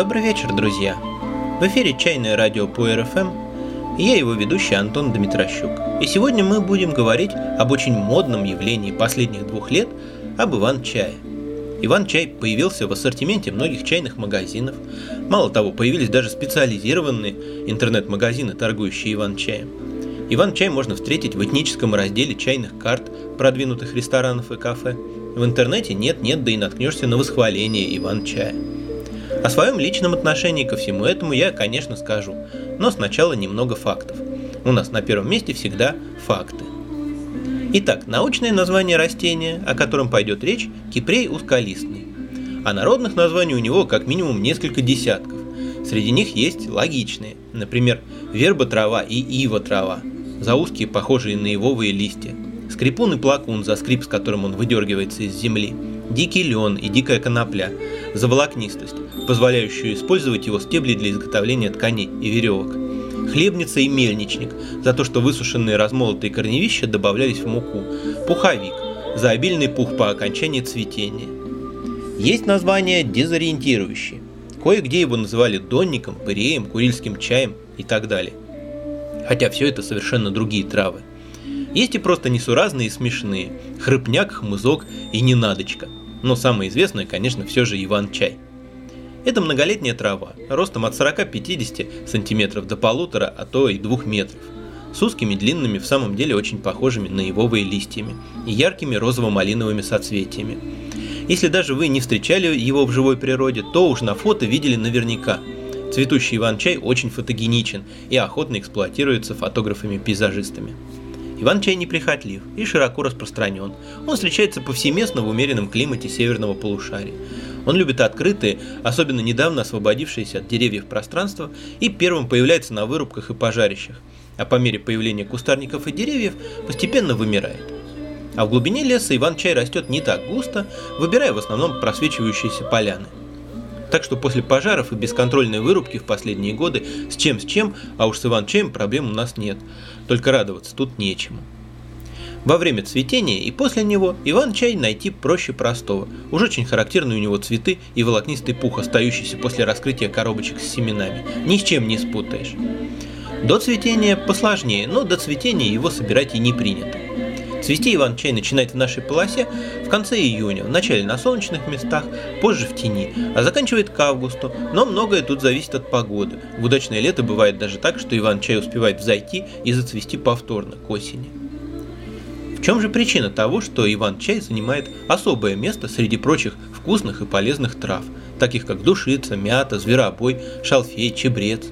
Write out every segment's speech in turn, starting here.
Добрый вечер, друзья! В эфире «Чайное радио» по РФМ и я его ведущий Антон Дмитрощук. И сегодня мы будем говорить об очень модном явлении последних двух лет, об Иван-чае. Иван-чай появился в ассортименте многих чайных магазинов. Мало того, появились даже специализированные интернет-магазины, торгующие Иван-чаем. Иван-чай можно встретить в этническом разделе чайных карт продвинутых ресторанов и кафе. В интернете нет-нет, да и наткнешься на восхваление Иван-чая. О своем личном отношении ко всему этому я, конечно, скажу, но сначала немного фактов. У нас на первом месте всегда факты. Итак, научное название растения, о котором пойдет речь, кипрей узколистный. А народных названий у него как минимум несколько десятков. Среди них есть логичные, например, верба трава и ива трава, за узкие, похожие на ивовые листья, скрипун и плакун, за скрип, с которым он выдергивается из земли, дикий лен и дикая конопля, за волокнистость, позволяющую использовать его стебли для изготовления тканей и веревок. Хлебница и мельничник за то, что высушенные размолотые корневища добавлялись в муку. Пуховик за обильный пух по окончании цветения. Есть название дезориентирующие. Кое-где его называли донником, пыреем, курильским чаем и так далее. Хотя все это совершенно другие травы. Есть и просто несуразные и смешные. Хрыпняк, хмызок и ненадочка. Но самое известное, конечно, все же Иван-чай – это многолетняя трава, ростом от 40-50 см до полутора, а то и двух метров, с узкими длинными, в самом деле очень похожими на ивовые листьями и яркими розово-малиновыми соцветиями. Если даже вы не встречали его в живой природе, то уж на фото видели наверняка. Цветущий иван-чай очень фотогеничен и охотно эксплуатируется фотографами-пейзажистами. Иван-чай неприхотлив и широко распространен. Он встречается повсеместно в умеренном климате северного полушария. Он любит открытые, особенно недавно освободившиеся от деревьев пространства, и первым появляется на вырубках и пожарищах, а по мере появления кустарников и деревьев постепенно вымирает. А в глубине леса иван-чай растет не так густо, выбирая в основном просвечивающиеся поляны. Так что после пожаров и бесконтрольной вырубки в последние годы с чем с чем, а уж с иван-чаем проблем у нас нет. Только радоваться тут нечему. Во время цветения и после него Иван-чай найти проще простого. Уж очень характерны у него цветы и волокнистый пух, остающийся после раскрытия коробочек с семенами. Ни с чем не спутаешь. До цветения посложнее, но до цветения его собирать и не принято. Цвести Иван-чай начинает в нашей полосе в конце июня, в начале на солнечных местах, позже в тени, а заканчивает к августу, но многое тут зависит от погоды. В удачное лето бывает даже так, что Иван-чай успевает взойти и зацвести повторно к осени. В чем же причина того, что Иван-чай занимает особое место среди прочих вкусных и полезных трав, таких как душица, мята, зверобой, шалфей, чебрец?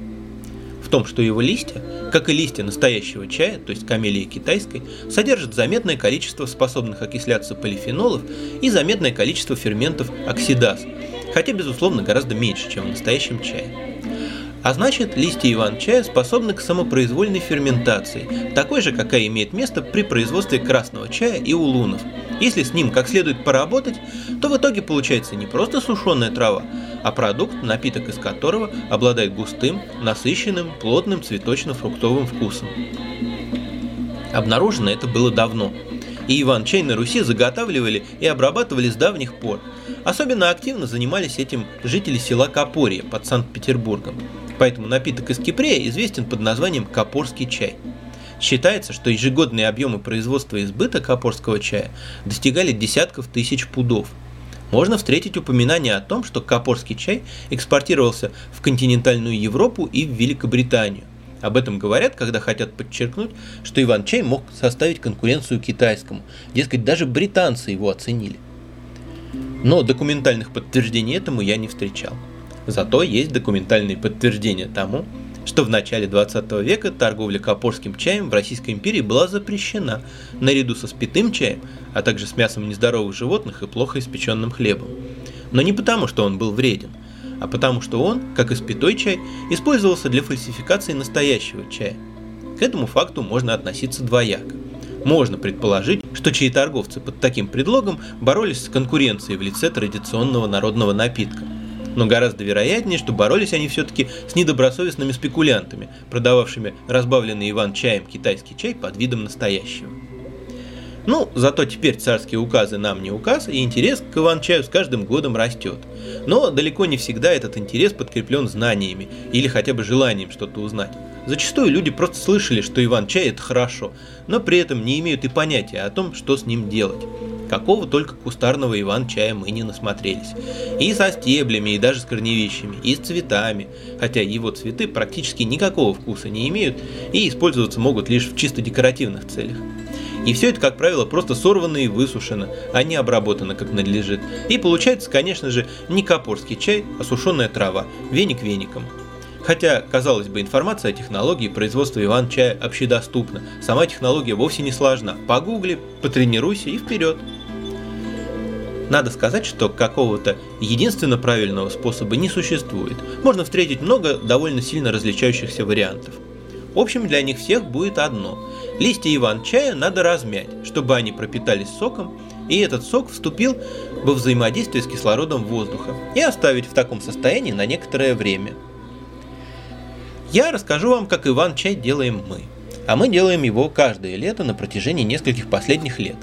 В том, что его листья, как и листья настоящего чая, то есть камелии китайской, содержат заметное количество способных окисляться полифенолов и заметное количество ферментов оксидаз, хотя, безусловно, гораздо меньше, чем в настоящем чае. А значит, листья иван-чая способны к самопроизвольной ферментации, такой же, какая имеет место при производстве красного чая и улунов. Если с ним как следует поработать, то в итоге получается не просто сушеная трава, а продукт, напиток из которого обладает густым, насыщенным, плотным цветочно-фруктовым вкусом. Обнаружено это было давно, и иван-чай на Руси заготавливали и обрабатывали с давних пор. Особенно активно занимались этим жители села Копорье под Санкт-Петербургом. Поэтому напиток из Кипрея известен под названием Копорский чай. Считается, что ежегодные объемы производства и сбыта копорского чая достигали десятков тысяч пудов. Можно встретить упоминание о том, что копорский чай экспортировался в континентальную Европу и в Великобританию. Об этом говорят, когда хотят подчеркнуть, что Иван-чай мог составить конкуренцию китайскому. Дескать, даже британцы его оценили. Но документальных подтверждений этому я не встречал. Зато есть документальные подтверждения тому, что в начале 20 века торговля копорским чаем в Российской империи была запрещена наряду со спитым чаем, а также с мясом нездоровых животных и плохо испеченным хлебом. Но не потому, что он был вреден, а потому что он, как и спитой чай, использовался для фальсификации настоящего чая. К этому факту можно относиться двояко. Можно предположить, что чаеторговцы под таким предлогом боролись с конкуренцией в лице традиционного народного напитка – но гораздо вероятнее, что боролись они все-таки с недобросовестными спекулянтами, продававшими разбавленный Иван чаем китайский чай под видом настоящего. Ну, зато теперь царские указы нам не указ, и интерес к Иван-чаю с каждым годом растет. Но далеко не всегда этот интерес подкреплен знаниями или хотя бы желанием что-то узнать. Зачастую люди просто слышали, что Иван-чай это хорошо, но при этом не имеют и понятия о том, что с ним делать. Какого только кустарного Иван-чая мы не насмотрелись. И со стеблями, и даже с корневищами, и с цветами, хотя его цветы практически никакого вкуса не имеют и использоваться могут лишь в чисто декоративных целях. И все это, как правило, просто сорвано и высушено, а не обработано как надлежит. И получается, конечно же, не капорский чай, а сушеная трава, веник веником. Хотя, казалось бы, информация о технологии производства Иван-чая общедоступна. Сама технология вовсе не сложна. Погугли, потренируйся и вперед. Надо сказать, что какого-то единственно правильного способа не существует. Можно встретить много довольно сильно различающихся вариантов. Общим для них всех будет одно. Листья иван-чая надо размять, чтобы они пропитались соком, и этот сок вступил во взаимодействие с кислородом воздуха, и оставить в таком состоянии на некоторое время. Я расскажу вам, как иван-чай делаем мы. А мы делаем его каждое лето на протяжении нескольких последних лет.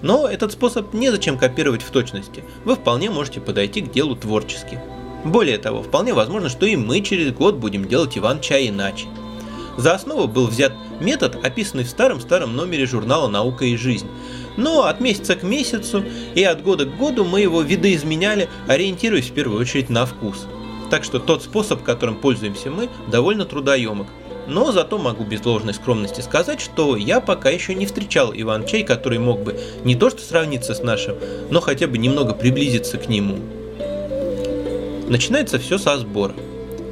Но этот способ незачем копировать в точности, вы вполне можете подойти к делу творчески. Более того, вполне возможно, что и мы через год будем делать иван-чай иначе – за основу был взят метод, описанный в старом-старом номере журнала «Наука и жизнь». Но от месяца к месяцу и от года к году мы его видоизменяли, ориентируясь в первую очередь на вкус. Так что тот способ, которым пользуемся мы, довольно трудоемок. Но зато могу без ложной скромности сказать, что я пока еще не встречал Иван-чай, который мог бы не то что сравниться с нашим, но хотя бы немного приблизиться к нему. Начинается все со сбора.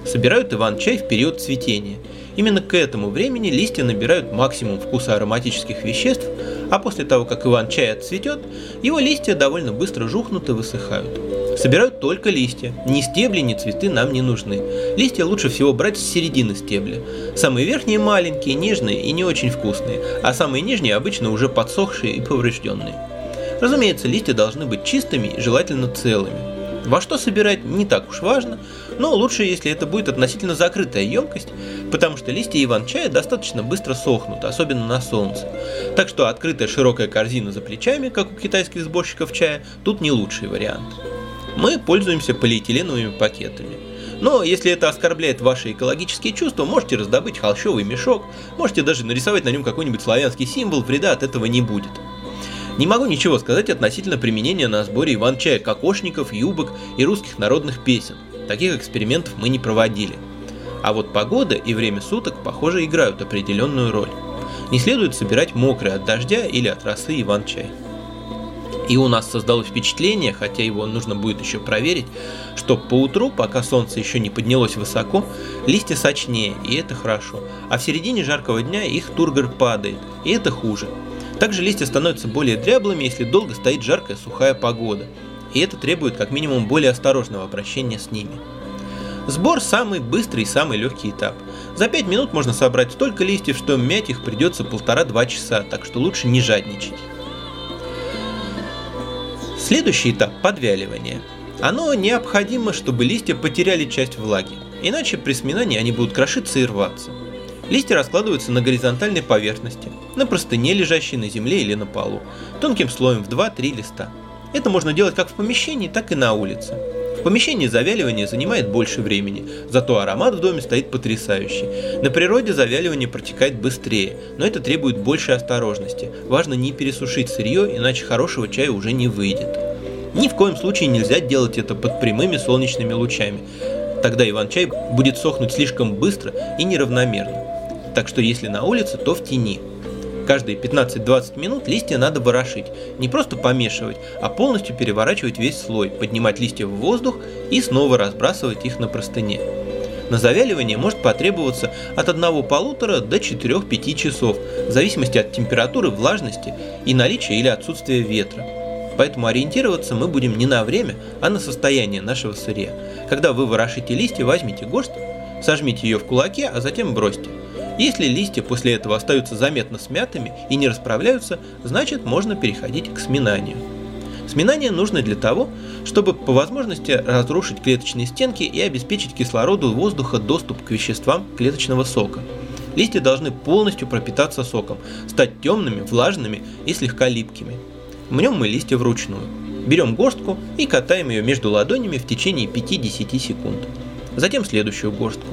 Собирают Иван-чай в период цветения – Именно к этому времени листья набирают максимум вкуса ароматических веществ, а после того, как иван-чай отцветет, его листья довольно быстро жухнут и высыхают. Собирают только листья, ни стебли, ни цветы нам не нужны. Листья лучше всего брать с середины стебля. Самые верхние маленькие, нежные и не очень вкусные, а самые нижние обычно уже подсохшие и поврежденные. Разумеется, листья должны быть чистыми и желательно целыми. Во что собирать не так уж важно, но лучше, если это будет относительно закрытая емкость, потому что листья иван-чая достаточно быстро сохнут, особенно на солнце. Так что открытая широкая корзина за плечами, как у китайских сборщиков чая, тут не лучший вариант. Мы пользуемся полиэтиленовыми пакетами. Но если это оскорбляет ваши экологические чувства, можете раздобыть холщовый мешок, можете даже нарисовать на нем какой-нибудь славянский символ, вреда от этого не будет. Не могу ничего сказать относительно применения на сборе иван-чая кокошников, юбок и русских народных песен. Таких экспериментов мы не проводили. А вот погода и время суток, похоже, играют определенную роль. Не следует собирать мокрый от дождя или от росы иван-чай. И у нас создалось впечатление, хотя его нужно будет еще проверить, что по утру, пока солнце еще не поднялось высоко, листья сочнее, и это хорошо. А в середине жаркого дня их тургор падает, и это хуже. Также листья становятся более дряблыми, если долго стоит жаркая сухая погода, и это требует как минимум более осторожного обращения с ними. Сбор самый быстрый и самый легкий этап. За 5 минут можно собрать столько листьев, что мять их придется полтора-два часа, так что лучше не жадничать. Следующий этап – подвяливание. Оно необходимо, чтобы листья потеряли часть влаги, иначе при сминании они будут крошиться и рваться. Листья раскладываются на горизонтальной поверхности, на простыне, лежащей на земле или на полу, тонким слоем в 2-3 листа. Это можно делать как в помещении, так и на улице. В помещении завяливание занимает больше времени, зато аромат в доме стоит потрясающий. На природе завяливание протекает быстрее, но это требует большей осторожности. Важно не пересушить сырье, иначе хорошего чая уже не выйдет. Ни в коем случае нельзя делать это под прямыми солнечными лучами. Тогда иван-чай будет сохнуть слишком быстро и неравномерно. Так что если на улице, то в тени. Каждые 15-20 минут листья надо ворошить. Не просто помешивать, а полностью переворачивать весь слой, поднимать листья в воздух и снова разбрасывать их на простыне. На завяливание может потребоваться от 1,5 до 4-5 часов, в зависимости от температуры, влажности и наличия или отсутствия ветра. Поэтому ориентироваться мы будем не на время, а на состояние нашего сырья. Когда вы ворошите листья, возьмите горсть, сожмите ее в кулаке, а затем бросьте. Если листья после этого остаются заметно смятыми и не расправляются, значит можно переходить к сминанию. Сминание нужно для того, чтобы по возможности разрушить клеточные стенки и обеспечить кислороду воздуха доступ к веществам клеточного сока. Листья должны полностью пропитаться соком, стать темными, влажными и слегка липкими. Мнем мы листья вручную. Берем горстку и катаем ее между ладонями в течение 5-10 секунд. Затем следующую горстку.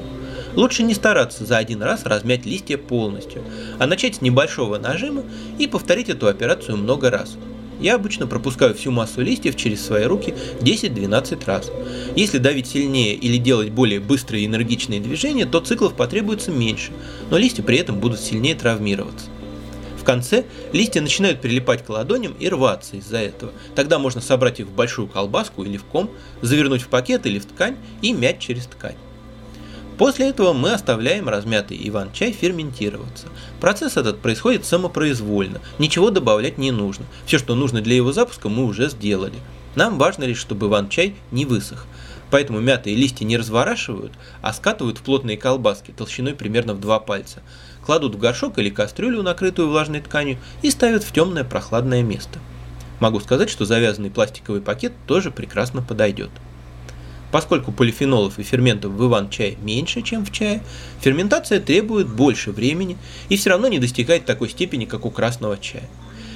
Лучше не стараться за один раз размять листья полностью, а начать с небольшого нажима и повторить эту операцию много раз. Я обычно пропускаю всю массу листьев через свои руки 10-12 раз. Если давить сильнее или делать более быстрые и энергичные движения, то циклов потребуется меньше, но листья при этом будут сильнее травмироваться. В конце листья начинают прилипать к ладоням и рваться из-за этого. Тогда можно собрать их в большую колбаску или в ком, завернуть в пакет или в ткань и мять через ткань. После этого мы оставляем размятый иван-чай ферментироваться. Процесс этот происходит самопроизвольно, ничего добавлять не нужно. Все, что нужно для его запуска, мы уже сделали. Нам важно лишь, чтобы иван-чай не высох. Поэтому мятые листья не разворачивают, а скатывают в плотные колбаски толщиной примерно в два пальца. Кладут в горшок или кастрюлю, накрытую влажной тканью, и ставят в темное прохладное место. Могу сказать, что завязанный пластиковый пакет тоже прекрасно подойдет. Поскольку полифенолов и ферментов в иван-чае меньше, чем в чае, ферментация требует больше времени и все равно не достигает такой степени, как у красного чая.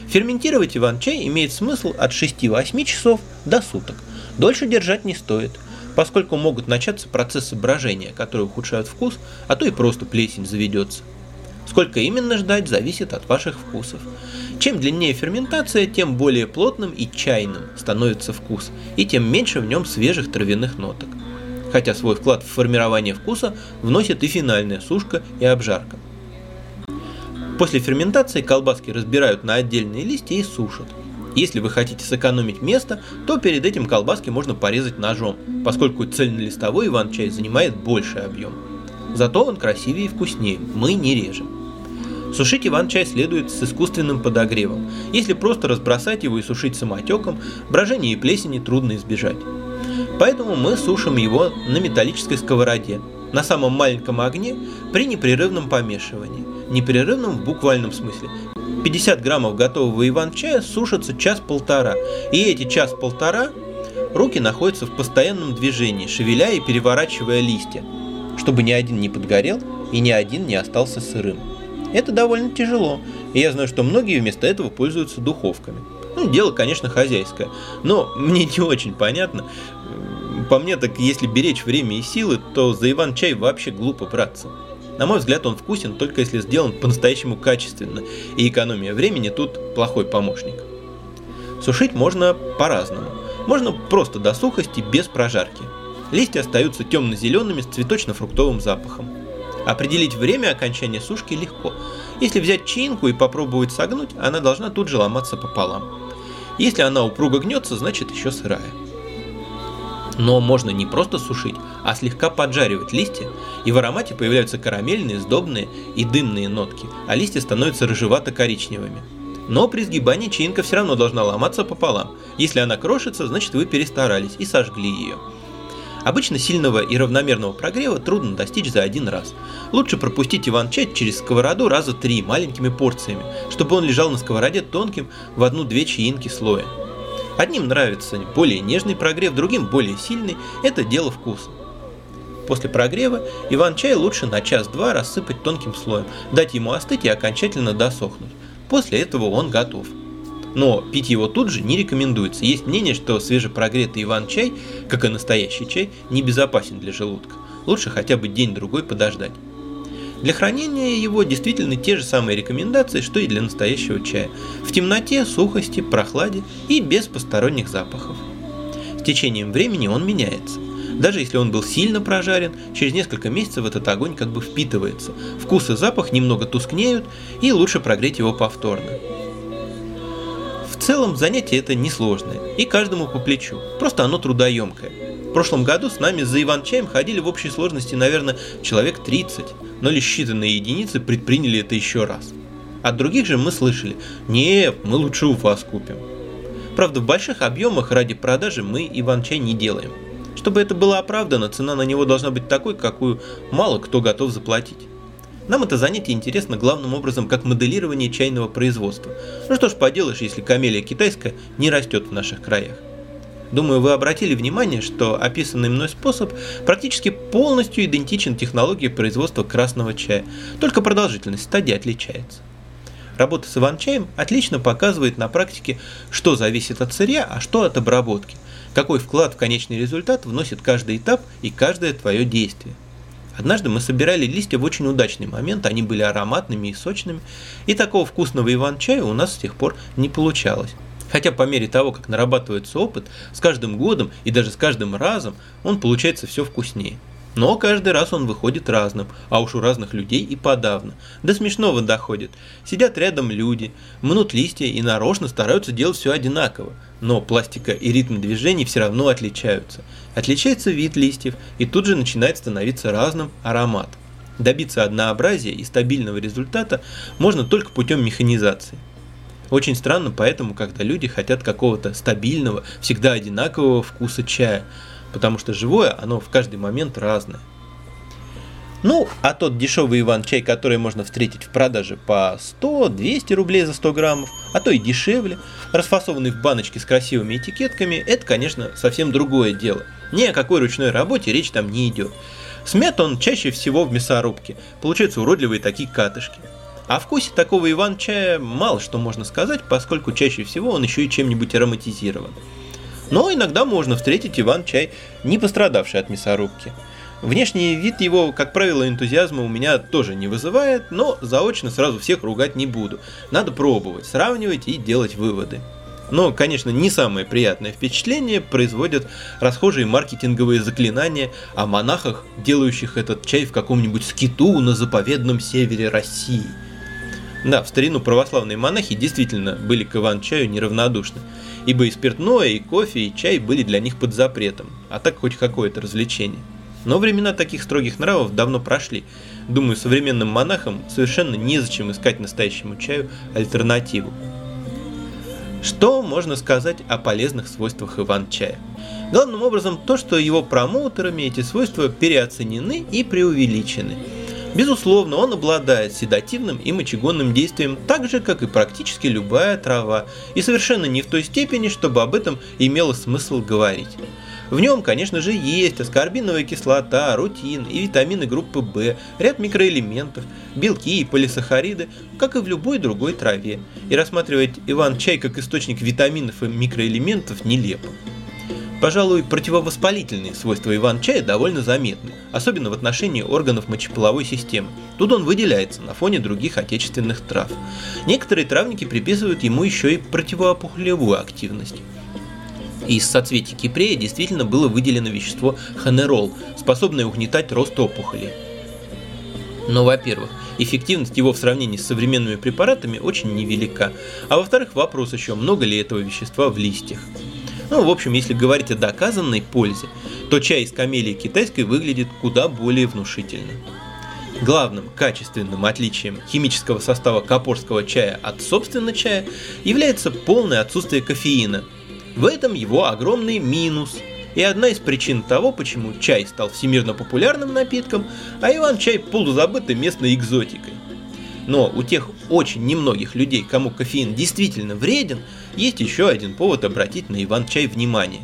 Ферментировать иван-чай имеет смысл от 6-8 часов до суток. Дольше держать не стоит, поскольку могут начаться процессы брожения, которые ухудшают вкус, а то и просто плесень заведется. Сколько именно ждать, зависит от ваших вкусов. Чем длиннее ферментация, тем более плотным и чайным становится вкус, и тем меньше в нем свежих травяных ноток. Хотя свой вклад в формирование вкуса вносит и финальная сушка и обжарка. После ферментации колбаски разбирают на отдельные листья и сушат. Если вы хотите сэкономить место, то перед этим колбаски можно порезать ножом, поскольку цельнолистовой иван-чай занимает больший объем. Зато он красивее и вкуснее, мы не режем. Сушить иван-чай следует с искусственным подогревом. Если просто разбросать его и сушить самотеком, брожения и плесени трудно избежать. Поэтому мы сушим его на металлической сковороде, на самом маленьком огне при непрерывном помешивании. Непрерывном в буквальном смысле. 50 граммов готового иван-чая сушатся час-полтора, и эти час-полтора руки находятся в постоянном движении, шевеля и переворачивая листья, чтобы ни один не подгорел и ни один не остался сырым. Это довольно тяжело, и я знаю, что многие вместо этого пользуются духовками. Ну, дело, конечно, хозяйское, но мне не очень понятно. По мне, так если беречь время и силы, то за Иван-чай вообще глупо браться. На мой взгляд, он вкусен только если сделан по-настоящему качественно, и экономия времени тут плохой помощник. Сушить можно по-разному. Можно просто до сухости без прожарки. Листья остаются темно-зелеными с цветочно-фруктовым запахом. Определить время окончания сушки легко. Если взять чинку и попробовать согнуть, она должна тут же ломаться пополам. Если она упруго гнется, значит еще сырая. Но можно не просто сушить, а слегка поджаривать листья, и в аромате появляются карамельные, сдобные и дымные нотки, а листья становятся рыжевато-коричневыми. Но при сгибании чинка все равно должна ломаться пополам. Если она крошится, значит вы перестарались и сожгли ее. Обычно сильного и равномерного прогрева трудно достичь за один раз. Лучше пропустить иван-чай через сковороду раза три маленькими порциями, чтобы он лежал на сковороде тонким в одну-две чаинки слоя. Одним нравится более нежный прогрев, другим более сильный, это дело вкуса. После прогрева иван-чай лучше на час-два рассыпать тонким слоем, дать ему остыть и окончательно досохнуть. После этого он готов но пить его тут же не рекомендуется. Есть мнение, что свежепрогретый иван-чай, как и настоящий чай, небезопасен для желудка. Лучше хотя бы день-другой подождать. Для хранения его действительно те же самые рекомендации, что и для настоящего чая. В темноте, сухости, прохладе и без посторонних запахов. С течением времени он меняется. Даже если он был сильно прожарен, через несколько месяцев этот огонь как бы впитывается. Вкус и запах немного тускнеют, и лучше прогреть его повторно целом занятие это несложное и каждому по плечу, просто оно трудоемкое. В прошлом году с нами за Иван-чаем ходили в общей сложности, наверное, человек 30, но лишь считанные единицы предприняли это еще раз. От других же мы слышали, не, мы лучше у вас купим. Правда, в больших объемах ради продажи мы Иван-чай не делаем. Чтобы это было оправдано, цена на него должна быть такой, какую мало кто готов заплатить. Нам это занятие интересно главным образом как моделирование чайного производства. Ну что ж поделаешь, если камелия китайская не растет в наших краях. Думаю, вы обратили внимание, что описанный мной способ практически полностью идентичен технологии производства красного чая, только продолжительность стадии отличается. Работа с иван-чаем отлично показывает на практике, что зависит от сырья, а что от обработки, какой вклад в конечный результат вносит каждый этап и каждое твое действие. Однажды мы собирали листья в очень удачный момент, они были ароматными и сочными, и такого вкусного иван-чая у нас с тех пор не получалось. Хотя по мере того, как нарабатывается опыт, с каждым годом и даже с каждым разом он получается все вкуснее. Но каждый раз он выходит разным, а уж у разных людей и подавно. До смешного доходит. Сидят рядом люди, мнут листья и нарочно стараются делать все одинаково. Но пластика и ритм движений все равно отличаются. Отличается вид листьев, и тут же начинает становиться разным аромат. Добиться однообразия и стабильного результата можно только путем механизации. Очень странно поэтому, когда люди хотят какого-то стабильного, всегда одинакового вкуса чая – потому что живое, оно в каждый момент разное. Ну, а тот дешевый Иван-чай, который можно встретить в продаже по 100-200 рублей за 100 граммов, а то и дешевле, расфасованный в баночке с красивыми этикетками, это, конечно, совсем другое дело. Ни о какой ручной работе речь там не идет. Смят он чаще всего в мясорубке, получаются уродливые такие катышки. О вкусе такого Иван-чая мало что можно сказать, поскольку чаще всего он еще и чем-нибудь ароматизирован. Но иногда можно встретить Иван-чай, не пострадавший от мясорубки. Внешний вид его, как правило, энтузиазма у меня тоже не вызывает, но заочно сразу всех ругать не буду. Надо пробовать, сравнивать и делать выводы. Но, конечно, не самое приятное впечатление производят расхожие маркетинговые заклинания о монахах, делающих этот чай в каком-нибудь скиту на заповедном севере России. Да, в старину православные монахи действительно были к Иван-чаю неравнодушны ибо и спиртное, и кофе, и чай были для них под запретом, а так хоть какое-то развлечение. Но времена таких строгих нравов давно прошли. Думаю, современным монахам совершенно незачем искать настоящему чаю альтернативу. Что можно сказать о полезных свойствах Иван-чая? Главным образом то, что его промоутерами эти свойства переоценены и преувеличены – Безусловно, он обладает седативным и мочегонным действием так же, как и практически любая трава, и совершенно не в той степени, чтобы об этом имело смысл говорить. В нем, конечно же, есть аскорбиновая кислота, рутин и витамины группы В, ряд микроэлементов, белки и полисахариды, как и в любой другой траве. И рассматривать Иван-чай как источник витаминов и микроэлементов нелепо. Пожалуй, противовоспалительные свойства иван-чая довольно заметны, особенно в отношении органов мочеполовой системы. Тут он выделяется на фоне других отечественных трав. Некоторые травники приписывают ему еще и противоопухолевую активность. Из соцветий кипрея действительно было выделено вещество ханерол, способное угнетать рост опухолей. Но, во-первых, эффективность его в сравнении с современными препаратами очень невелика, а во-вторых, вопрос еще, много ли этого вещества в листьях. Ну, в общем, если говорить о доказанной пользе, то чай из камелии китайской выглядит куда более внушительно. Главным качественным отличием химического состава капорского чая от собственного чая является полное отсутствие кофеина. В этом его огромный минус и одна из причин того, почему чай стал всемирно популярным напитком, а Иван-чай полузабытой местной экзотикой. Но у тех очень немногих людей, кому кофеин действительно вреден, есть еще один повод обратить на Иван-чай внимание.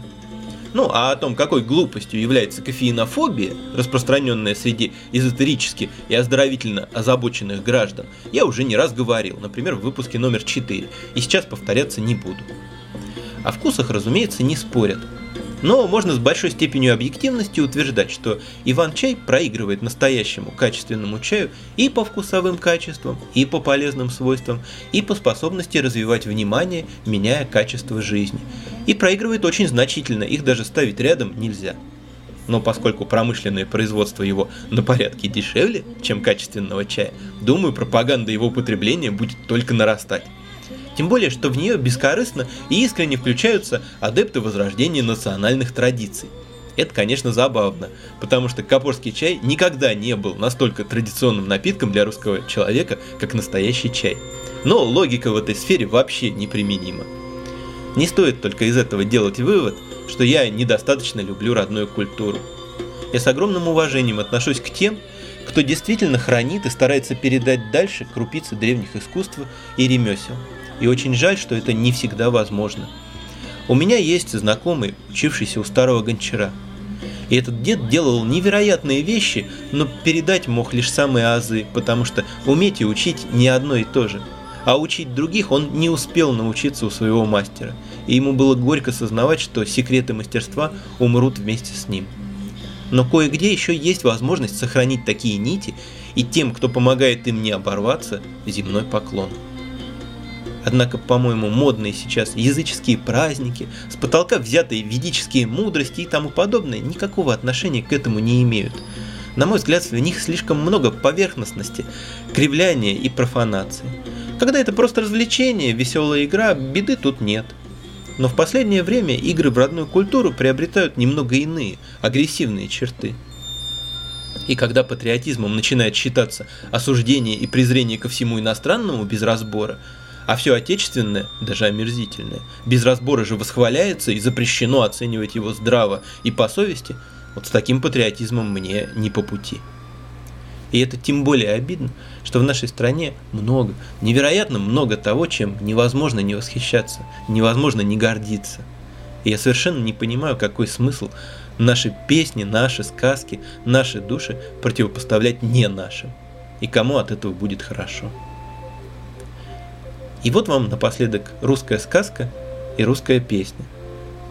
Ну а о том, какой глупостью является кофеинофобия, распространенная среди эзотерически и оздоровительно озабоченных граждан, я уже не раз говорил, например, в выпуске номер 4, и сейчас повторяться не буду. О вкусах, разумеется, не спорят, но можно с большой степенью объективности утверждать, что Иван-чай проигрывает настоящему качественному чаю и по вкусовым качествам, и по полезным свойствам, и по способности развивать внимание, меняя качество жизни. И проигрывает очень значительно, их даже ставить рядом нельзя. Но поскольку промышленное производство его на порядке дешевле, чем качественного чая, думаю, пропаганда его потребления будет только нарастать. Тем более, что в нее бескорыстно и искренне включаются адепты возрождения национальных традиций. Это, конечно, забавно, потому что капорский чай никогда не был настолько традиционным напитком для русского человека, как настоящий чай. Но логика в этой сфере вообще неприменима. Не стоит только из этого делать вывод, что я недостаточно люблю родную культуру. Я с огромным уважением отношусь к тем, кто действительно хранит и старается передать дальше крупицы древних искусств и ремесел и очень жаль, что это не всегда возможно. У меня есть знакомый, учившийся у старого гончара. И этот дед делал невероятные вещи, но передать мог лишь самые азы, потому что уметь и учить не одно и то же. А учить других он не успел научиться у своего мастера, и ему было горько сознавать, что секреты мастерства умрут вместе с ним. Но кое-где еще есть возможность сохранить такие нити, и тем, кто помогает им не оборваться, земной поклон. Однако, по-моему, модные сейчас языческие праздники, с потолка взятые ведические мудрости и тому подобное никакого отношения к этому не имеют. На мой взгляд, в них слишком много поверхностности, кривляния и профанации. Когда это просто развлечение, веселая игра, беды тут нет. Но в последнее время игры в родную культуру приобретают немного иные, агрессивные черты. И когда патриотизмом начинает считаться осуждение и презрение ко всему иностранному без разбора, а все отечественное, даже омерзительное, без разбора же восхваляется и запрещено оценивать его здраво и по совести, вот с таким патриотизмом мне не по пути. И это тем более обидно, что в нашей стране много, невероятно много того, чем невозможно не восхищаться, невозможно не гордиться. И я совершенно не понимаю, какой смысл наши песни, наши сказки, наши души противопоставлять не нашим. И кому от этого будет хорошо. И вот вам напоследок русская сказка и русская песня.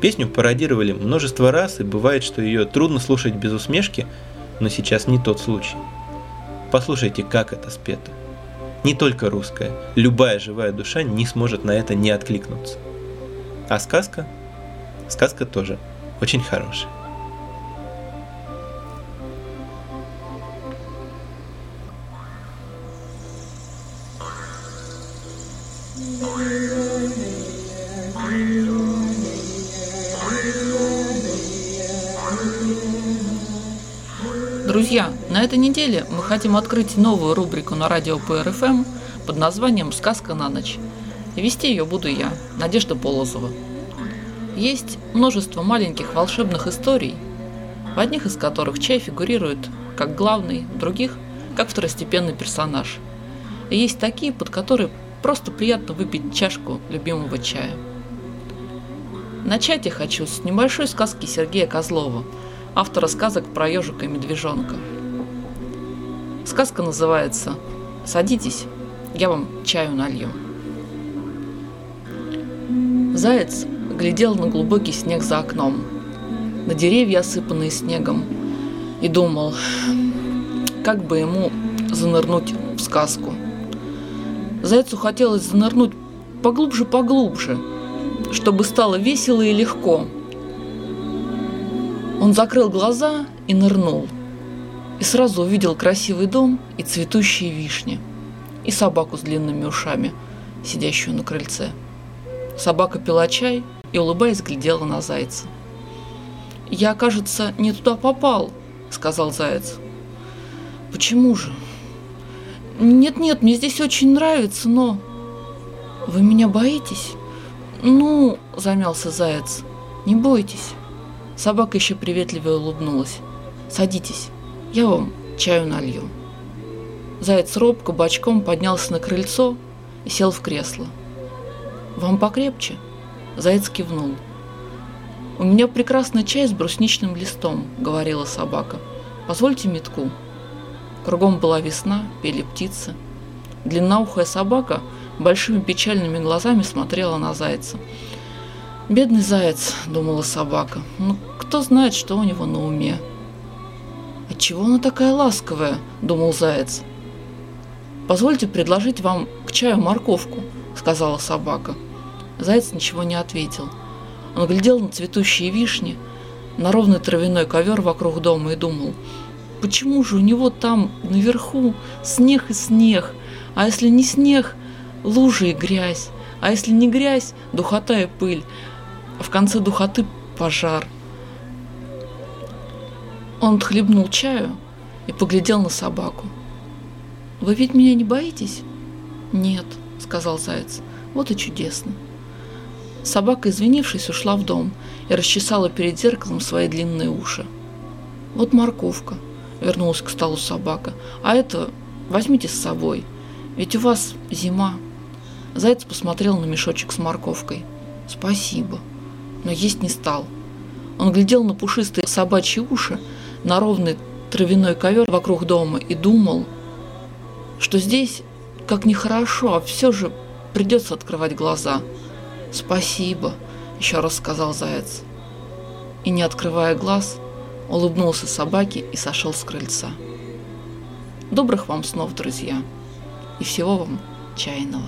Песню пародировали множество раз, и бывает, что ее трудно слушать без усмешки, но сейчас не тот случай. Послушайте, как это спето. Не только русская, любая живая душа не сможет на это не откликнуться. А сказка? Сказка тоже очень хорошая. Этой неделе мы хотим открыть новую рубрику на радио ПРФМ под названием «Сказка на ночь». И вести ее буду я, Надежда Полозова. Есть множество маленьких волшебных историй, в одних из которых чай фигурирует как главный, в других – как второстепенный персонаж. И есть такие, под которые просто приятно выпить чашку любимого чая. Начать я хочу с небольшой сказки Сергея Козлова – автора сказок про ежика и медвежонка. Сказка называется «Садитесь, я вам чаю налью». Заяц глядел на глубокий снег за окном, на деревья, осыпанные снегом, и думал, как бы ему занырнуть в сказку. Зайцу хотелось занырнуть поглубже-поглубже, чтобы стало весело и легко – он закрыл глаза и нырнул. И сразу увидел красивый дом и цветущие вишни. И собаку с длинными ушами, сидящую на крыльце. Собака пила чай и, улыбаясь, глядела на зайца. «Я, кажется, не туда попал», — сказал заяц. «Почему же?» «Нет-нет, мне здесь очень нравится, но...» «Вы меня боитесь?» «Ну...» — замялся заяц. «Не бойтесь». Собака еще приветливо улыбнулась. «Садитесь, я вам чаю налью». Заяц робко бочком поднялся на крыльцо и сел в кресло. «Вам покрепче?» Заяц кивнул. «У меня прекрасный чай с брусничным листом», — говорила собака. «Позвольте метку». Кругом была весна, пели птицы. Длинноухая собака большими печальными глазами смотрела на зайца. «Бедный заяц», — думала собака. «Ну, кто знает, что у него на уме?» «Отчего она такая ласковая?» — думал заяц. «Позвольте предложить вам к чаю морковку», — сказала собака. Заяц ничего не ответил. Он глядел на цветущие вишни, на ровный травяной ковер вокруг дома и думал, почему же у него там наверху снег и снег, а если не снег, лужи и грязь, а если не грязь, духота и пыль, в конце духоты пожар. Он отхлебнул чаю и поглядел на собаку. «Вы ведь меня не боитесь?» «Нет», — сказал заяц. «Вот и чудесно». Собака, извинившись, ушла в дом и расчесала перед зеркалом свои длинные уши. «Вот морковка», — вернулась к столу собака. «А это возьмите с собой, ведь у вас зима». Заяц посмотрел на мешочек с морковкой. «Спасибо», но есть не стал. Он глядел на пушистые собачьи уши, на ровный травяной ковер вокруг дома и думал, что здесь как нехорошо, а все же придется открывать глаза. «Спасибо», — еще раз сказал заяц. И, не открывая глаз, улыбнулся собаке и сошел с крыльца. Добрых вам снов, друзья, и всего вам чайного.